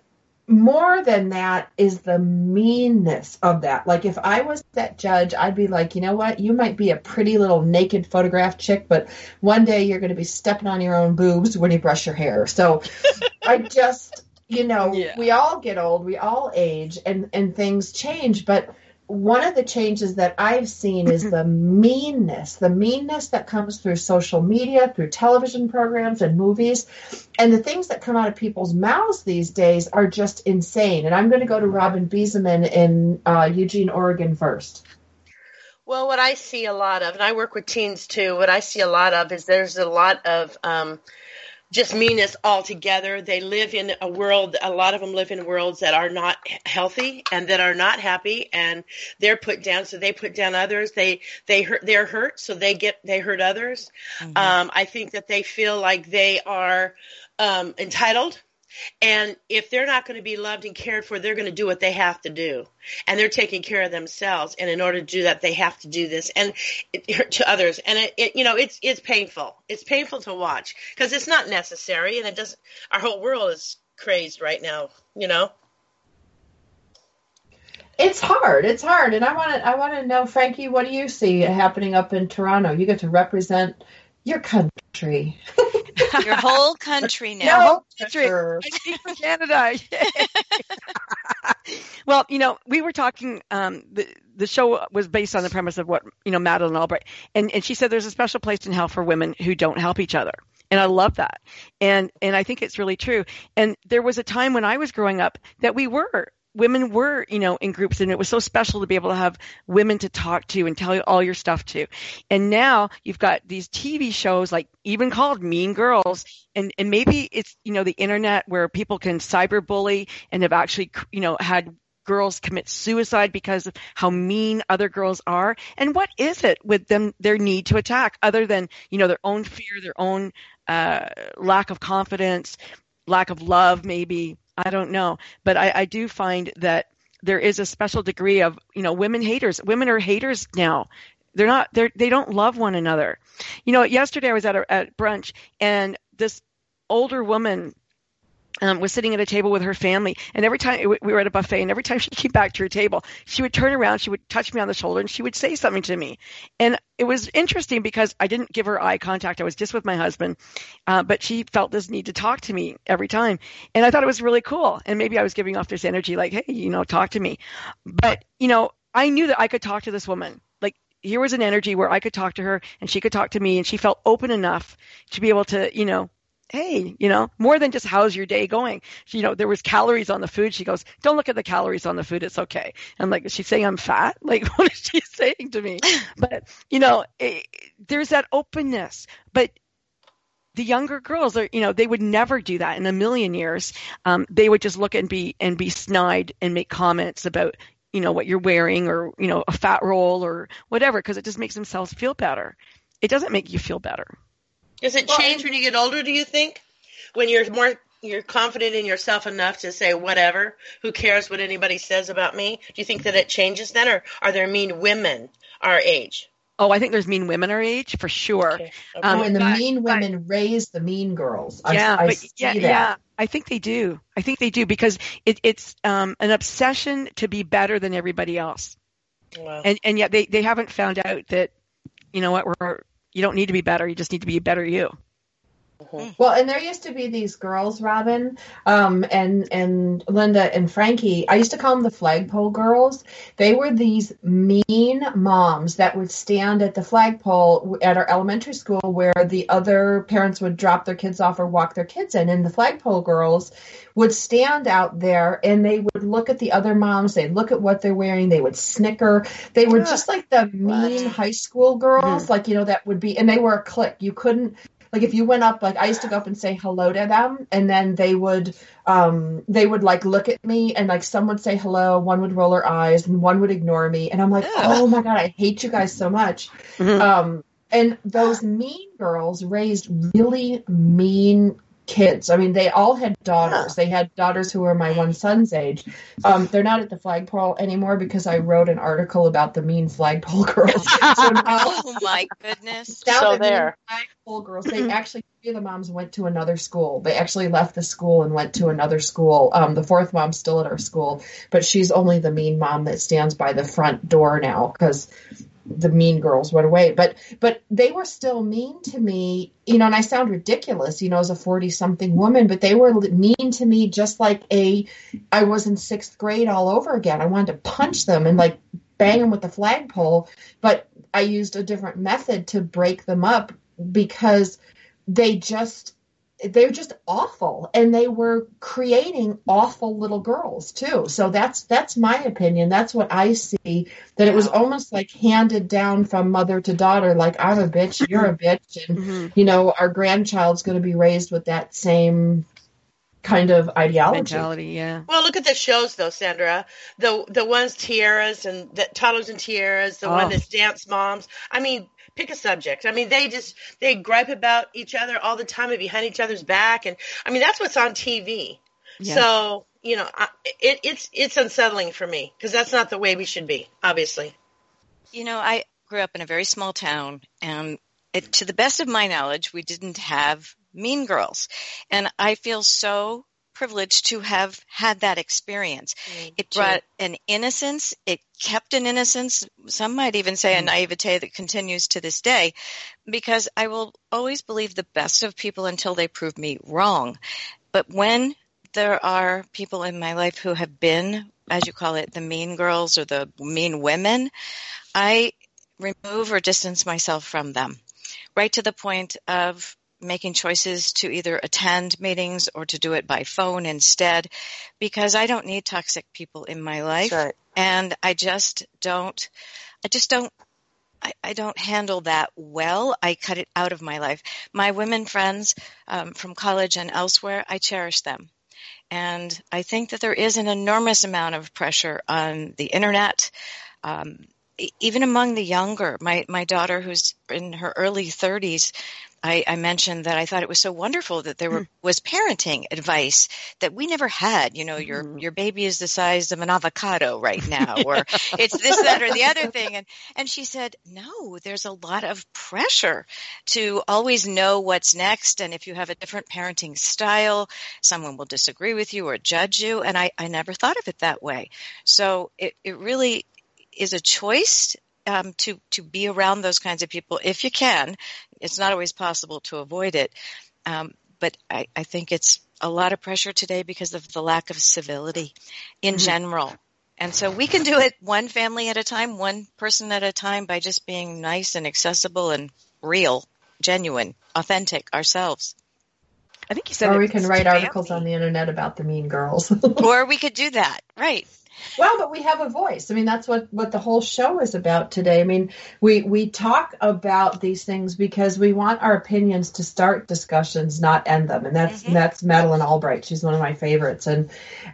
more than that is the meanness of that. Like if I was that judge, I'd be like, you know what? You might be a pretty little naked photograph chick, but one day you're going to be stepping on your own boobs when you brush your hair. So I just, you know, yeah. we all get old, we all age and and things change, but one of the changes that I've seen is the meanness, the meanness that comes through social media, through television programs and movies. And the things that come out of people's mouths these days are just insane. And I'm going to go to Robin Bieseman in uh, Eugene, Oregon first. Well, what I see a lot of, and I work with teens too, what I see a lot of is there's a lot of um, just meanness altogether. They live in a world, a lot of them live in worlds that are not healthy and that are not happy and they're put down. So they put down others. They, they hurt, they're hurt. So they get, they hurt others. Mm-hmm. Um, I think that they feel like they are, um, entitled and if they're not going to be loved and cared for, they're going to do what they have to do. And they're taking care of themselves. And in order to do that, they have to do this and to others. And it, it, you know, it's, it's painful. It's painful to watch because it's not necessary. And it doesn't, our whole world is crazed right now, you know? It's hard. It's hard. And I want to, I want to know, Frankie, what do you see happening up in Toronto? You get to represent your country. Your whole country now. Your whole country. I speak for Canada. well, you know, we were talking. Um, the the show was based on the premise of what you know Madeleine Albright, and and she said there's a special place in hell for women who don't help each other. And I love that. And and I think it's really true. And there was a time when I was growing up that we were women were, you know, in groups and it was so special to be able to have women to talk to and tell you all your stuff to. And now you've got these TV shows like even called Mean Girls and, and maybe it's, you know, the internet where people can cyberbully and have actually, you know, had girls commit suicide because of how mean other girls are. And what is it with them, their need to attack other than, you know, their own fear, their own uh, lack of confidence, lack of love, maybe. I don't know. But I, I do find that there is a special degree of, you know, women haters. Women are haters now. They're not, they're, they don't love one another. You know, yesterday I was at a, at brunch and this older woman um, was sitting at a table with her family, and every time we were at a buffet, and every time she came back to her table, she would turn around, she would touch me on the shoulder, and she would say something to me. And it was interesting because I didn't give her eye contact; I was just with my husband, uh, but she felt this need to talk to me every time, and I thought it was really cool. And maybe I was giving off this energy, like, "Hey, you know, talk to me," but you know, I knew that I could talk to this woman. Like here was an energy where I could talk to her, and she could talk to me, and she felt open enough to be able to, you know, hey, you know, more than just how's your day going? She, you know, there was calories on the food. She goes, don't look at the calories on the food. It's okay. I'm like, is she saying I'm fat? Like, what is she saying to me? But, you know, it, there's that openness. But the younger girls are, you know, they would never do that in a million years. Um, they would just look and be, and be snide and make comments about, you know, what you're wearing or, you know, a fat roll or whatever, because it just makes themselves feel better. It doesn't make you feel better. Does it change when you get older, do you think? When you're more you're confident in yourself enough to say whatever, who cares what anybody says about me? Do you think that it changes then or are there mean women our age? Oh, I think there's mean women our age for sure. Okay. Okay. Um, and the but, mean women but, raise the mean girls. I, yeah, I but, yeah, that. yeah. I think they do. I think they do because it, it's um, an obsession to be better than everybody else, wow. and and yet they they haven't found out that you know what we're you don't need to be better. You just need to be a better you. Mm-hmm. Well, and there used to be these girls, Robin, um, and and Linda and Frankie. I used to call them the flagpole girls. They were these mean moms that would stand at the flagpole at our elementary school, where the other parents would drop their kids off or walk their kids in, and the flagpole girls would stand out there and they would look at the other moms. They'd look at what they're wearing. They would snicker. They were just like the mean what? high school girls, mm-hmm. like, you know, that would be, and they were a clique. You couldn't, like if you went up like i used to go up and say hello to them and then they would um they would like look at me and like some would say hello one would roll her eyes and one would ignore me and i'm like yeah. oh my god i hate you guys so much mm-hmm. um and those mean girls raised really mean kids. I mean, they all had daughters. They had daughters who were my one son's age. Um, they're not at the flagpole anymore because I wrote an article about the mean flagpole girls. So now, oh my goodness! Now so the there, flagpole girls. They actually three of the moms went to another school. They actually left the school and went to another school. Um, the fourth mom's still at our school, but she's only the mean mom that stands by the front door now because the mean girls went away. But but they were still mean to me you know and i sound ridiculous you know as a 40 something woman but they were mean to me just like a i was in sixth grade all over again. I wanted to punch them and like bang them with the flagpole but i used a different method to break them up because they just they're just awful and they were creating awful little girls too so that's that's my opinion that's what i see that it was almost like handed down from mother to daughter like i'm a bitch you're a bitch and mm-hmm. you know our grandchild's going to be raised with that same kind of ideology. Mentality, yeah. Well, look at the shows though, Sandra. The the ones tiaras and the toddlers and tiaras, the oh. one that's dance moms. I mean, pick a subject. I mean, they just they gripe about each other all the time and behind each other's back, and I mean that's what's on TV. Yeah. So you know, it, it's it's unsettling for me because that's not the way we should be, obviously. You know, I grew up in a very small town, and it, to the best of my knowledge, we didn't have mean girls, and I feel so privileged to have had that experience. Mm, it brought an innocence. It kept an innocence. Some might even say mm. a naivete that continues to this day because I will always believe the best of people until they prove me wrong. But when there are people in my life who have been, as you call it, the mean girls or the mean women, I remove or distance myself from them right to the point of making choices to either attend meetings or to do it by phone instead because I don't need toxic people in my life. Right. And I just don't, I just don't, I, I, don't handle that well. I cut it out of my life. My women friends um, from college and elsewhere, I cherish them. And I think that there is an enormous amount of pressure on the internet, um, even among the younger. My my daughter, who's in her early 30s, I, I, mentioned that I thought it was so wonderful that there were, hmm. was parenting advice that we never had. You know, your mm. your baby is the size of an avocado right now, or it's this, that, or the other thing. And and she said, no, there's a lot of pressure to always know what's next. And if you have a different parenting style, someone will disagree with you or judge you. And I, I never thought of it that way. So it, it really is a choice um, to to be around those kinds of people if you can. It's not always possible to avoid it, um, but I, I, think it's a lot of pressure today because of the lack of civility in mm-hmm. general. And so we can do it one family at a time, one person at a time by just being nice and accessible and real, genuine, authentic ourselves. I think you said. Or we can write articles on the internet about the mean girls. or we could do that, right? Well, but we have a voice. I mean, that's what what the whole show is about today. I mean, we we talk about these things because we want our opinions to start discussions, not end them. And that's mm-hmm. that's Madeleine Albright. She's one of my favorites. And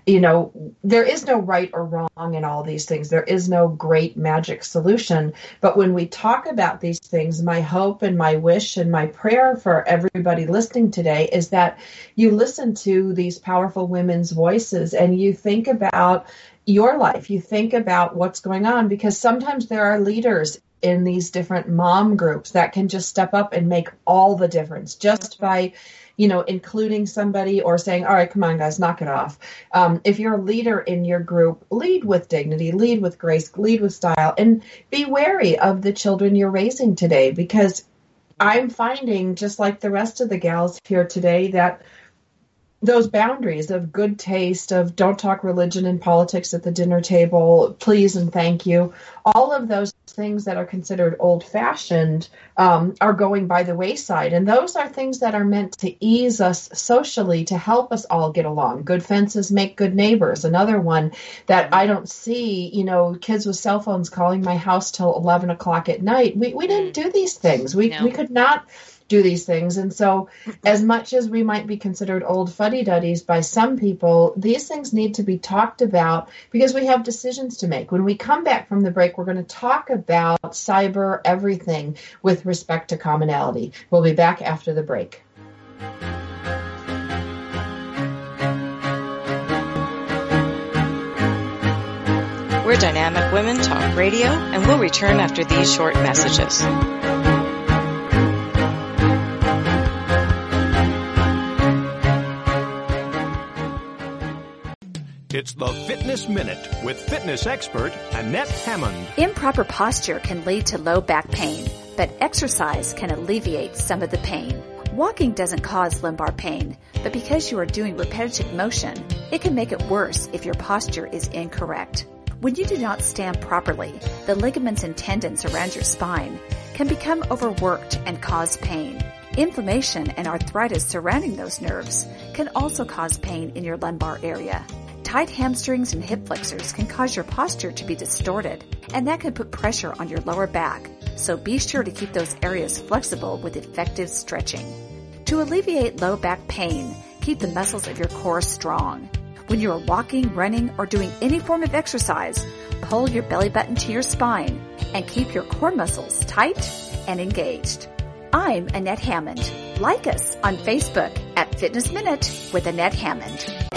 you know, there is no right or wrong in all these things. There is no great magic solution. But when we talk about these things, my hope and my wish and my prayer for everybody listening today is that you listen to these powerful women's voices and you think about your life. You think about what's going on because sometimes there are leaders in these different mom groups that can just step up and make all the difference just by you know including somebody or saying all right come on guys knock it off um, if you're a leader in your group lead with dignity lead with grace lead with style and be wary of the children you're raising today because i'm finding just like the rest of the gals here today that those boundaries of good taste, of don't talk religion and politics at the dinner table, please and thank you, all of those things that are considered old fashioned um, are going by the wayside. And those are things that are meant to ease us socially to help us all get along. Good fences make good neighbors. Another one that I don't see, you know, kids with cell phones calling my house till 11 o'clock at night. We, we didn't mm. do these things. We, no. we could not do these things. And so, as much as we might be considered old fuddy duddies by some people, these things need to be talked about because we have decisions to make. When we come back from the break, we're going to talk about cyber everything with respect to commonality. We'll be back after the break. We're Dynamic Women Talk Radio, and we'll return after these short messages. It's the Fitness Minute with fitness expert Annette Hammond. Improper posture can lead to low back pain, but exercise can alleviate some of the pain. Walking doesn't cause lumbar pain, but because you are doing repetitive motion, it can make it worse if your posture is incorrect. When you do not stand properly, the ligaments and tendons around your spine can become overworked and cause pain. Inflammation and arthritis surrounding those nerves can also cause pain in your lumbar area. Tight hamstrings and hip flexors can cause your posture to be distorted, and that can put pressure on your lower back. So be sure to keep those areas flexible with effective stretching. To alleviate low back pain, keep the muscles of your core strong. When you are walking, running, or doing any form of exercise, pull your belly button to your spine and keep your core muscles tight and engaged. I'm Annette Hammond. Like us on Facebook at Fitness Minute with Annette Hammond.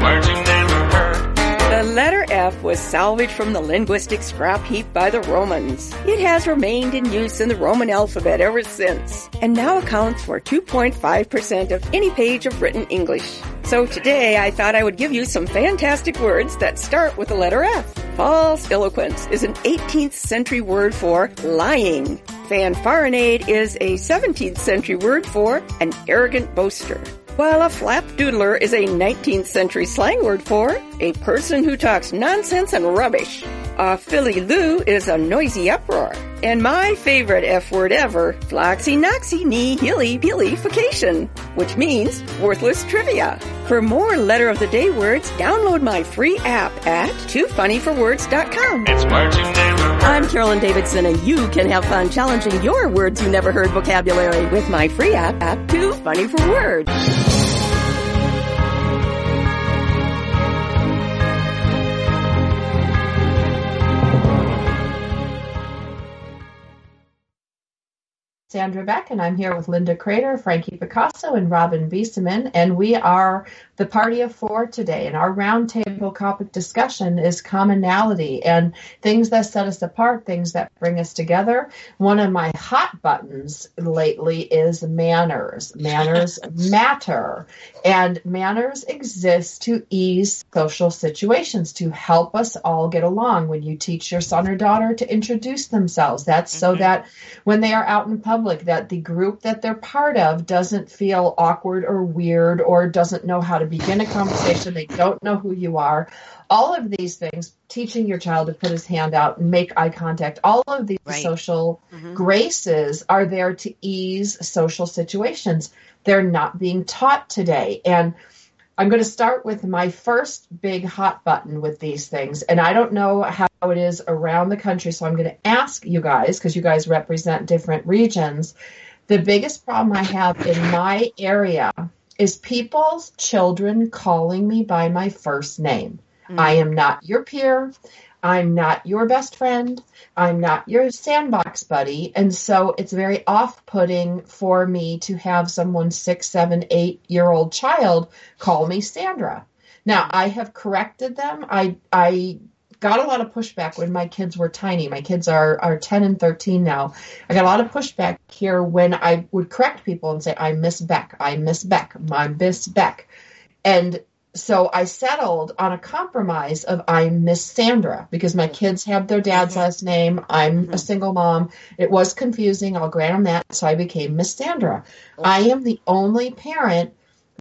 The letter F was salvaged from the linguistic scrap heap by the Romans. It has remained in use in the Roman alphabet ever since, and now accounts for 2.5% of any page of written English. So today I thought I would give you some fantastic words that start with the letter F. False eloquence is an 18th century word for lying. Fanfaronade is a 17th century word for an arrogant boaster while a flapdoodler is a 19th century slang word for a person who talks nonsense and rubbish. A filly loo is a noisy uproar. And my favorite F word ever, floccinaucinihilipilification, which means worthless trivia. For more letter of the day words, download my free app at toofunnyforwords.com. It's you never I'm Carolyn Davidson, and you can have fun challenging your words you never heard vocabulary with my free app, App Too Funny for Words. Sandra Beck, and I'm here with Linda Crater, Frankie Picasso, and Robin Bieseman, and we are the party of four today. And our roundtable topic discussion is commonality and things that set us apart, things that bring us together. One of my hot buttons lately is manners. Manners matter, and manners exist to ease social situations, to help us all get along. When you teach your son or daughter to introduce themselves, that's mm-hmm. so that when they are out in public, public that the group that they're part of doesn't feel awkward or weird or doesn't know how to begin a conversation. They don't know who you are. All of these things, teaching your child to put his hand out and make eye contact, all of these right. social mm-hmm. graces are there to ease social situations. They're not being taught today. And I'm going to start with my first big hot button with these things. And I don't know how it is around the country, so I'm going to ask you guys, because you guys represent different regions. The biggest problem I have in my area is people's children calling me by my first name. Mm. I am not your peer. I'm not your best friend. I'm not your sandbox buddy. And so it's very off putting for me to have someone six, seven, eight year old child call me Sandra. Now I have corrected them. I, I got a lot of pushback when my kids were tiny. My kids are, are 10 and 13 now. I got a lot of pushback here when I would correct people and say, I miss Beck, I miss Beck, I miss Beck. And so I settled on a compromise of I'm Miss Sandra because my kids have their dad's mm-hmm. last name. I'm mm-hmm. a single mom. It was confusing. I'll grant them that. So I became Miss Sandra. I am the only parent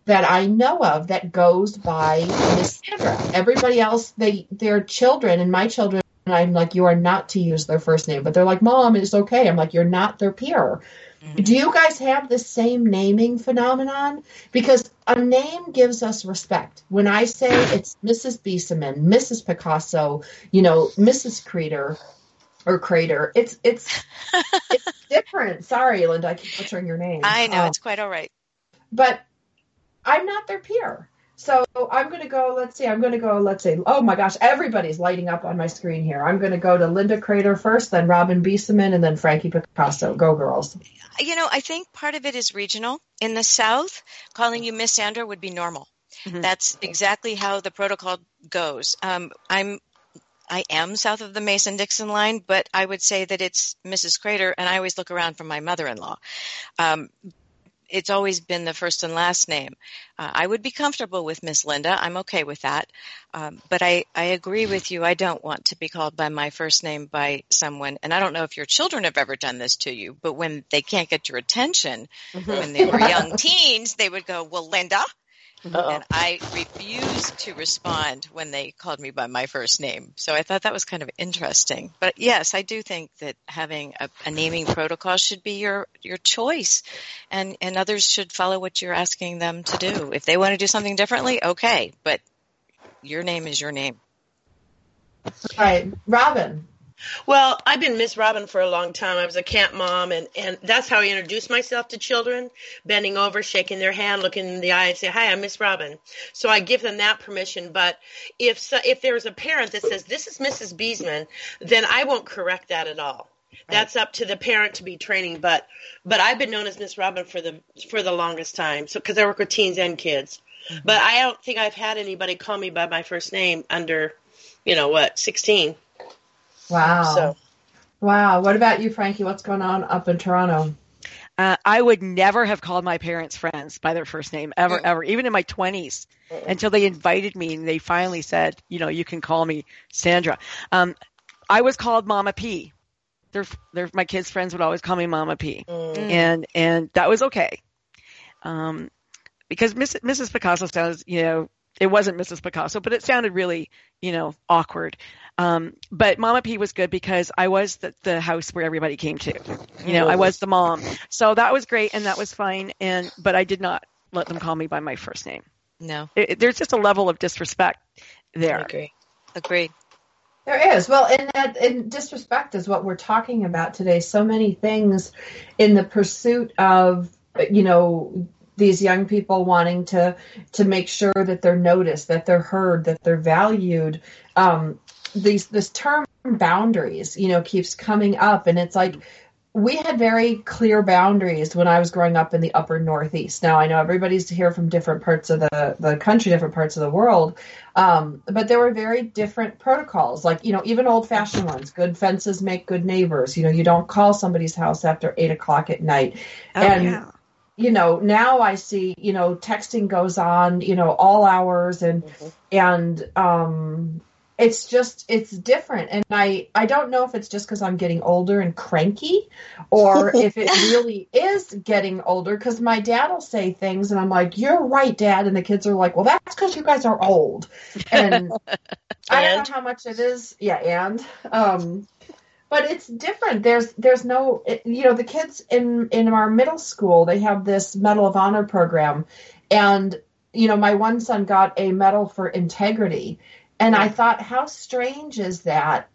that I know of that goes by Miss Sandra. Everybody else, they their children and my children. and I'm like, you are not to use their first name, but they're like, Mom, it's okay. I'm like, you're not their peer. Mm-hmm. Do you guys have the same naming phenomenon? Because a name gives us respect. When I say it's Mrs. Bieseman, Mrs. Picasso, you know, Mrs. Crater or Crater, it's it's it's different. Sorry, Linda, I keep butchering your name. I know um, it's quite all right. But I'm not their peer. So I'm going to go, let's see, I'm going to go, let's see, oh my gosh, everybody's lighting up on my screen here. I'm going to go to Linda Crater first, then Robin Bieseman, and then Frankie Picasso. Go, girls. You know, I think part of it is regional. In the South, calling you Miss Sandra would be normal. Mm-hmm. That's exactly how the protocol goes. Um, I'm I am south of the Mason Dixon line, but I would say that it's Mrs. Crater, and I always look around for my mother in law. Um, it's always been the first and last name. Uh, I would be comfortable with Miss Linda. I'm okay with that. Um, but I, I agree with you. I don't want to be called by my first name by someone. And I don't know if your children have ever done this to you, but when they can't get your attention, mm-hmm. when they were young teens, they would go, well, Linda, uh-oh. And I refused to respond when they called me by my first name. So I thought that was kind of interesting. But yes, I do think that having a, a naming protocol should be your, your choice and, and others should follow what you're asking them to do. If they want to do something differently, okay, but your name is your name. All right. Robin, well, I've been Miss Robin for a long time. I was a camp mom, and, and that's how I introduce myself to children, bending over, shaking their hand, looking in the eye, and say, "Hi, I'm Miss Robin." So I give them that permission. But if so, if there's a parent that says, "This is Mrs. Bieseman," then I won't correct that at all. That's up to the parent to be training. But but I've been known as Miss Robin for the for the longest time. So because I work with teens and kids. Mm-hmm. But I don't think I've had anybody call me by my first name under, you know what, 16. Wow. So. Wow. What about you, Frankie? What's going on up in Toronto? Uh, I would never have called my parents friends by their first name ever, mm. ever, even in my 20s mm. until they invited me and they finally said, you know, you can call me Sandra. Um, I was called Mama P. They're, they're, my kids' friends would always call me Mama P. Mm. And, and that was okay. Um, because Miss, Mrs. Picasso sounds, you know, it wasn't Mrs. Picasso, but it sounded really, you know, awkward. Um, but Mama P was good because I was the, the house where everybody came to. You know, I was the mom. So that was great and that was fine. And, but I did not let them call me by my first name. No. It, it, there's just a level of disrespect there. I agree. Agreed. There is. Well, and that and disrespect is what we're talking about today. So many things in the pursuit of you know these young people wanting to to make sure that they're noticed, that they're heard, that they're valued. Um, these this term boundaries, you know, keeps coming up, and it's like we had very clear boundaries when I was growing up in the upper Northeast. Now I know everybody's here from different parts of the, the country, different parts of the world, um, but there were very different protocols. Like you know, even old fashioned ones. Good fences make good neighbors. You know, you don't call somebody's house after eight o'clock at night. Oh, and yeah. You know, now I see you know texting goes on you know all hours and and um it's just it's different. And i i don't know if it's just because i'm getting older and cranky or if it really is getting older. Because my dad will say things and i'm like you're right dad. And the kids are like well that's because you guys are old. And i don't know how much it is. Yeah and um but it's different there's there's no it, you know the kids in in our middle school they have this medal of honor program and you know my one son got a medal for integrity and I thought, how strange is that?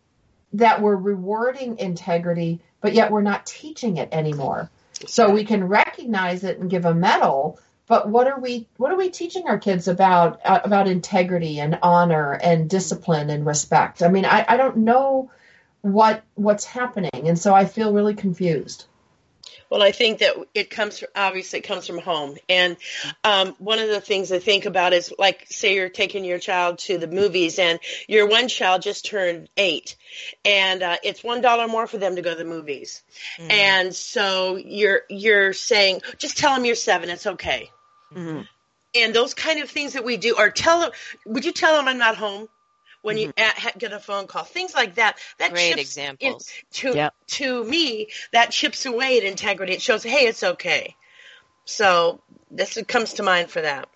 That we're rewarding integrity, but yet we're not teaching it anymore. So we can recognize it and give a medal, but what are we what are we teaching our kids about uh, about integrity and honor and discipline and respect? I mean, I, I don't know what what's happening, and so I feel really confused. Well, I think that it comes from obviously it comes from home, and um, one of the things I think about is like, say you're taking your child to the movies, and your one child just turned eight, and uh, it's one dollar more for them to go to the movies, and so you're you're saying just tell them you're seven, it's okay, Mhm. and those kind of things that we do, or tell them, would you tell them I'm not home? When you mm-hmm. at, ha- get a phone call, things like that. That Great chips examples. In, to Yep. to me, that chips away at integrity. It shows, hey, it's okay. So this comes to mind for that.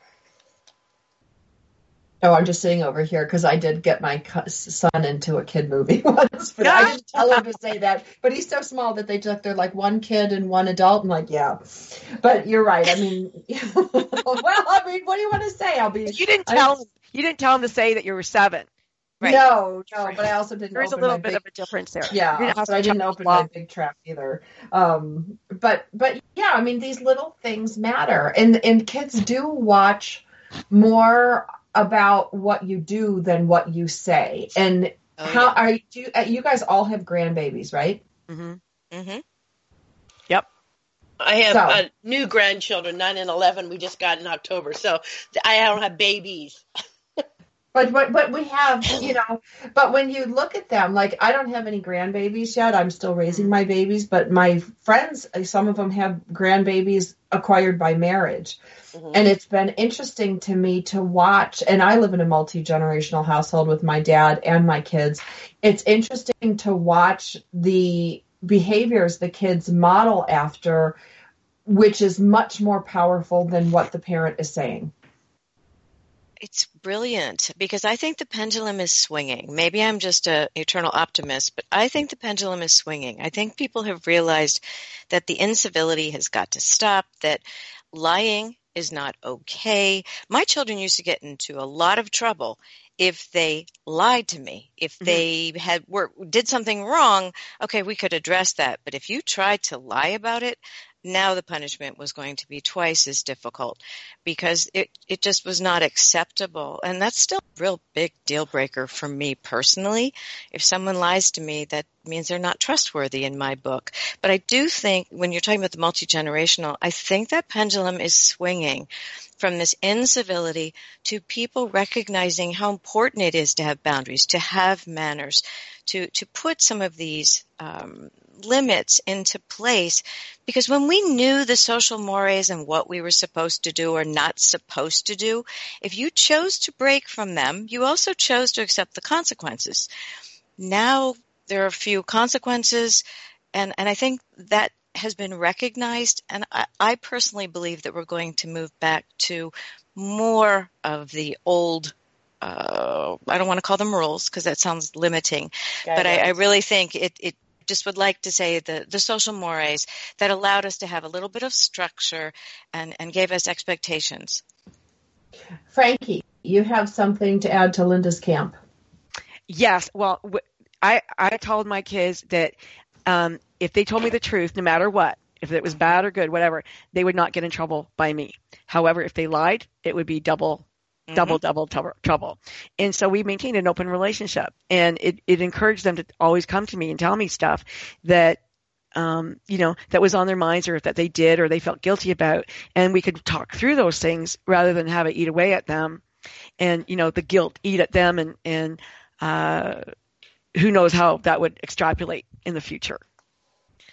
Oh, I'm just sitting over here because I did get my son into a kid movie once, but I didn't tell him to say that. But he's so small that they just they're like one kid and one adult. I'm like, yeah. But you're right. I mean, well, I mean, what do you want to say? I'll be. You didn't I- tell. You didn't tell him to say that you were seven. Right. No, no. But I also didn't. There is a little my bit big of a difference there. Yeah, didn't but I didn't open to my big trap either. Um, but but yeah, I mean these little things matter, and and kids do watch more about what you do than what you say. And Oh, how yeah. are you? do you- uh, You guys all have grandbabies, right? Mm-hmm. Mm-hmm. Yep. I have So- uh, new grandchildren, nine and eleven. We just got in October, so I don't have babies. But but but we have, you know. But when you look at them, like I don't have any grandbabies yet. I'm still raising my babies, but my friends, uh, some of them have grandbabies acquired by marriage. Mhm. And it's been interesting to me to watch. And I live in a multi generational household with my dad and my kids. It's interesting to watch the behaviors the kids model after, which is much more powerful than what the parent is saying. It's brilliant because I think the pendulum is swinging. Maybe I'm just a eternal optimist, but I think the pendulum is swinging. I think people have realized that the incivility has got to stop, that lying is not okay. My children used to get into a lot of trouble if they lied to me. If mm-hmm. they had were did something wrong, okay, we could address that, but if you tried to lie about it, now the punishment was going to be twice as difficult because it, it just was not acceptable. And that's still a real big deal breaker for me personally. If someone lies to me, that means they're not trustworthy in my book. But I do think when you're talking about the multi generational, I think that pendulum is swinging from this incivility to people recognizing how important it is to have boundaries, to have manners, to, to put some of these um, limits into place because when we knew the social mores and what we were supposed to do or not supposed to do, if you chose to break from them, you also chose to accept the consequences. Now there are a few consequences, and, and I think that has been recognized, and I, I personally believe that we're going to move back to more of the old uh, I don't want to call them rules because that sounds limiting, but I, I really think it, it just would like to say the, the social mores that allowed us to have a little bit of structure and, and gave us expectations. Frankie, you have something to add to Linda's camp. Yes. Well, I, I told my kids that um, if they told me the truth, no matter what, if it was bad or good, whatever, they would not get in trouble by me. However, if they lied, it would be double mm-hmm. double, double trouble. And so we maintained an open relationship and it, it encouraged them to always come to me and tell me stuff that, um, you know, that was on their minds or that they did or they felt guilty about. And we could talk through those things rather than have it eat away at them and, you know, the guilt eat at them and, and, uh, who knows how that would extrapolate in the future.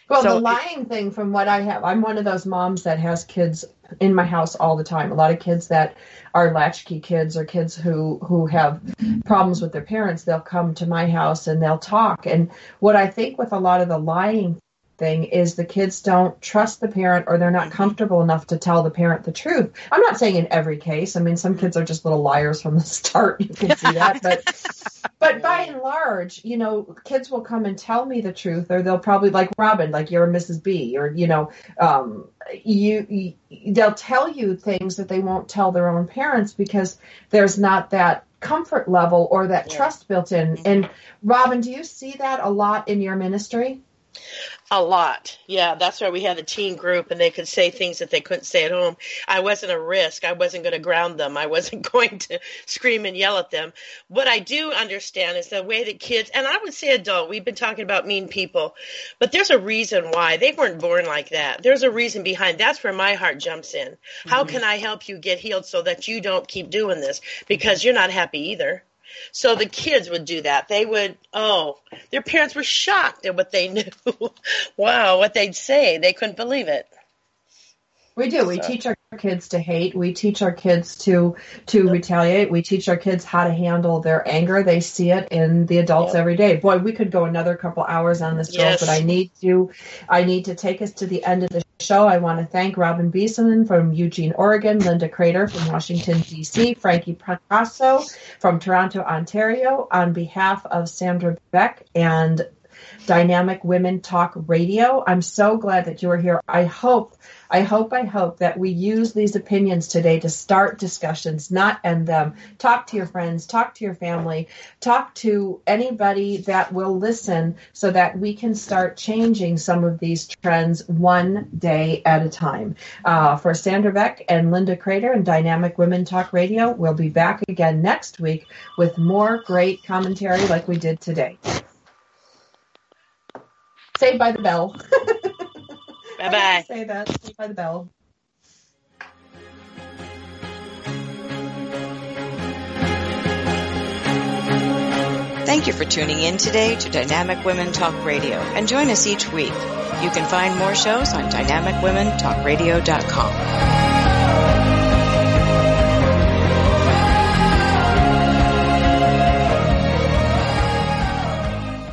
Well, so the lying it, thing, from what I have, I'm one of those moms that has kids in my house all the time. A lot of kids that are latchkey kids or kids who who have problems with their parents, they'll come to my house and they'll talk. And what I think with a lot of the lying thing is the kids don't trust the parent or they're not comfortable enough to tell the parent the truth. I'm not saying in every case. I mean, some kids are just little liars from the start. You can see that, but but by and large, you know, kids will come and tell me the truth, or they'll probably like Robin, like you're a Mrs. B, or you know, um, you, you they'll tell you things that they won't tell their own parents because there's not that comfort level or that yeah. trust built in. And Robin, do you see that a lot in your ministry? A lot. Yeah, that's why we had the teen group and they could say things that they couldn't say at home. I wasn't a risk. I wasn't going to ground them. I wasn't going to scream and yell at them. What I do understand is the way that kids, and I would say adult, we've been talking about mean people, but there's a reason why. They weren't born like that. There's a reason behind. That's where my heart jumps in. Mm-hmm. How can I help you get healed so that you don't keep doing this? Because you're not happy either. So the kids would do that. They would, oh, their parents were shocked at what they knew. wow, what they'd say. They couldn't believe it. We do. We so. teach our kids to hate. We teach our kids to to yep. retaliate. We teach our kids how to handle their anger. They see it in the adults yep. every day. Boy, we could go another couple hours on this, yes. but I need to I need to take us to the end of the show. I want to thank Robin Bieseman from Eugene, Oregon, Linda Crater from Washington D.C., Frankie Picasso from Toronto, Ontario, on behalf of Sandra Beck and Dynamic Women Talk Radio. I'm so glad that you are here. I hope I hope, I hope that we use these opinions today to start discussions, not end them. Talk to your friends, talk to your family, talk to anybody that will listen so that we can start changing some of these trends one day at a time. Uh, for Sandra Beck and Linda Crater and Dynamic Women Talk Radio, we'll be back again next week with more great commentary like we did today. Saved by the bell. Bye bye. Say that. by the bell. Thank you for tuning in today to Dynamic Women Talk Radio and join us each week. You can find more shows on dynamicwomentalkradio.com.